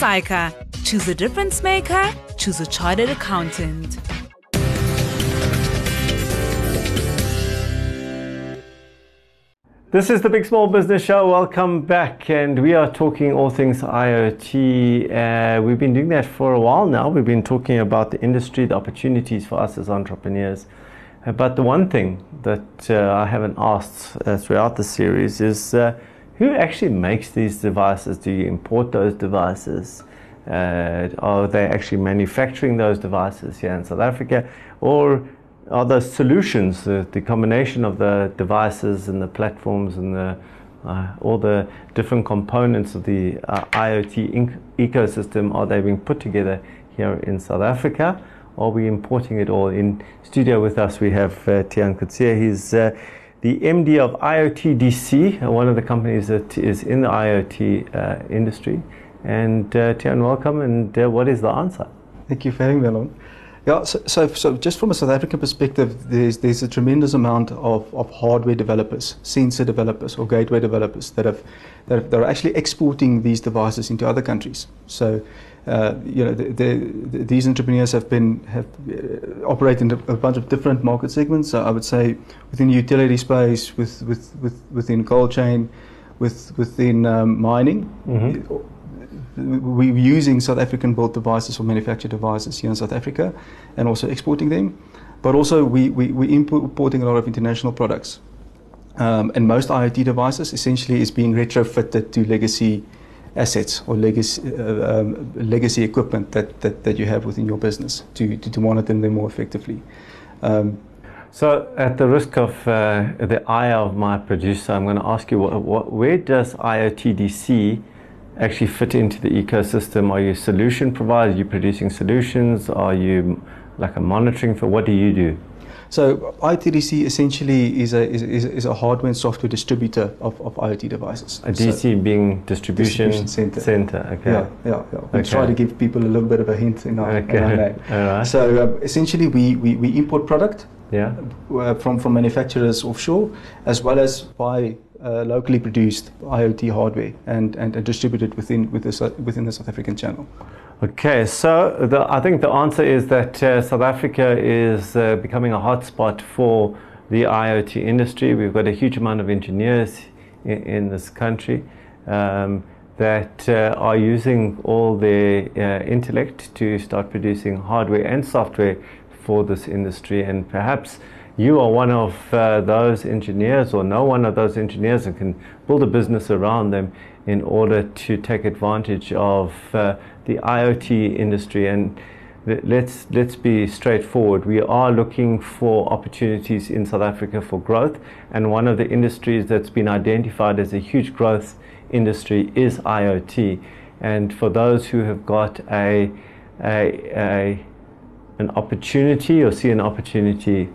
Choose a difference maker. Choose a chartered accountant. This is the Big Small Business Show. Welcome back, and we are talking all things IoT. Uh, we've been doing that for a while now. We've been talking about the industry, the opportunities for us as entrepreneurs. Uh, but the one thing that uh, I haven't asked uh, throughout the series is uh, who actually makes these devices? Do you import those devices? Uh, are they actually manufacturing those devices here in South Africa, or are the solutions, the, the combination of the devices and the platforms and the, uh, all the different components of the uh, IoT ecosystem, are they being put together here in South Africa? Or are we importing it all? In studio with us, we have uh, Tiaan Coetzee. He's uh, the MD of IoT DC, uh, one of the companies that is in the IoT uh, industry. And uh, Tiaan, welcome. And uh, what is the answer? Thank you for having me along. Yeah, so, so, so just from a South African perspective, there's, there's a tremendous amount of, of hardware developers, sensor developers, or gateway developers that, have, that, have, that are actually exporting these devices into other countries. So, uh, you know, the, the, these entrepreneurs have been have uh, operated in a bunch of different market segments. So I would say within the utility space, with, with, with within cold chain, with within um, mining. Mm-hmm we're using South African built devices or manufactured devices here in South Africa and also exporting them. But also, we, we, we're importing a lot of international products. Um, and most IoT devices essentially is being retrofitted to legacy assets or legacy, uh, um, legacy equipment that, that, that you have within your business to, to, to monitor them more effectively. Um, so, at the risk of uh, the eye of my producer, I'm going to ask you what, what, where does IoTDC actually fit into the ecosystem? Are you a solution provider? Are you producing solutions? Are you like a monitoring for what do you do? So ITDC essentially is a is, is a hardware and software distributor of, of IoT devices. A DC so being distribution, distribution center. Center, okay. Yeah, yeah, yeah. We Okay. try to give people a little bit of a hint in our, in our Okay. name. All right. So uh, essentially, we, we, we import product yeah. uh, from from manufacturers offshore, as well as buy uh, locally produced IoT hardware and, and, and distribute it within with the, within the South African channel. Okay, so the, I think the answer is that uh, South Africa is uh, becoming a hotspot for the IoT industry. We've got a huge amount of engineers in, in this country um, that uh, are using all their uh, intellect to start producing hardware and software for this industry. And perhaps you are one of uh, those engineers or know one of those engineers and can build a business around them in order to take advantage of uh, the IoT industry. And let's, let's be straightforward. We are looking for opportunities in South Africa for growth. And one of the industries that's been identified as a huge growth industry is IoT. And for those who have got a, a, a an opportunity or see an opportunity,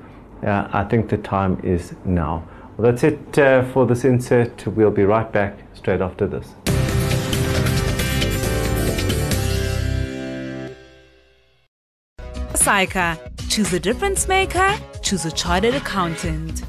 uh, I think the time is now. Well, that's it uh, for this insert. We'll be right back straight after this. SAICA. Choose a difference maker. Choose a chartered accountant.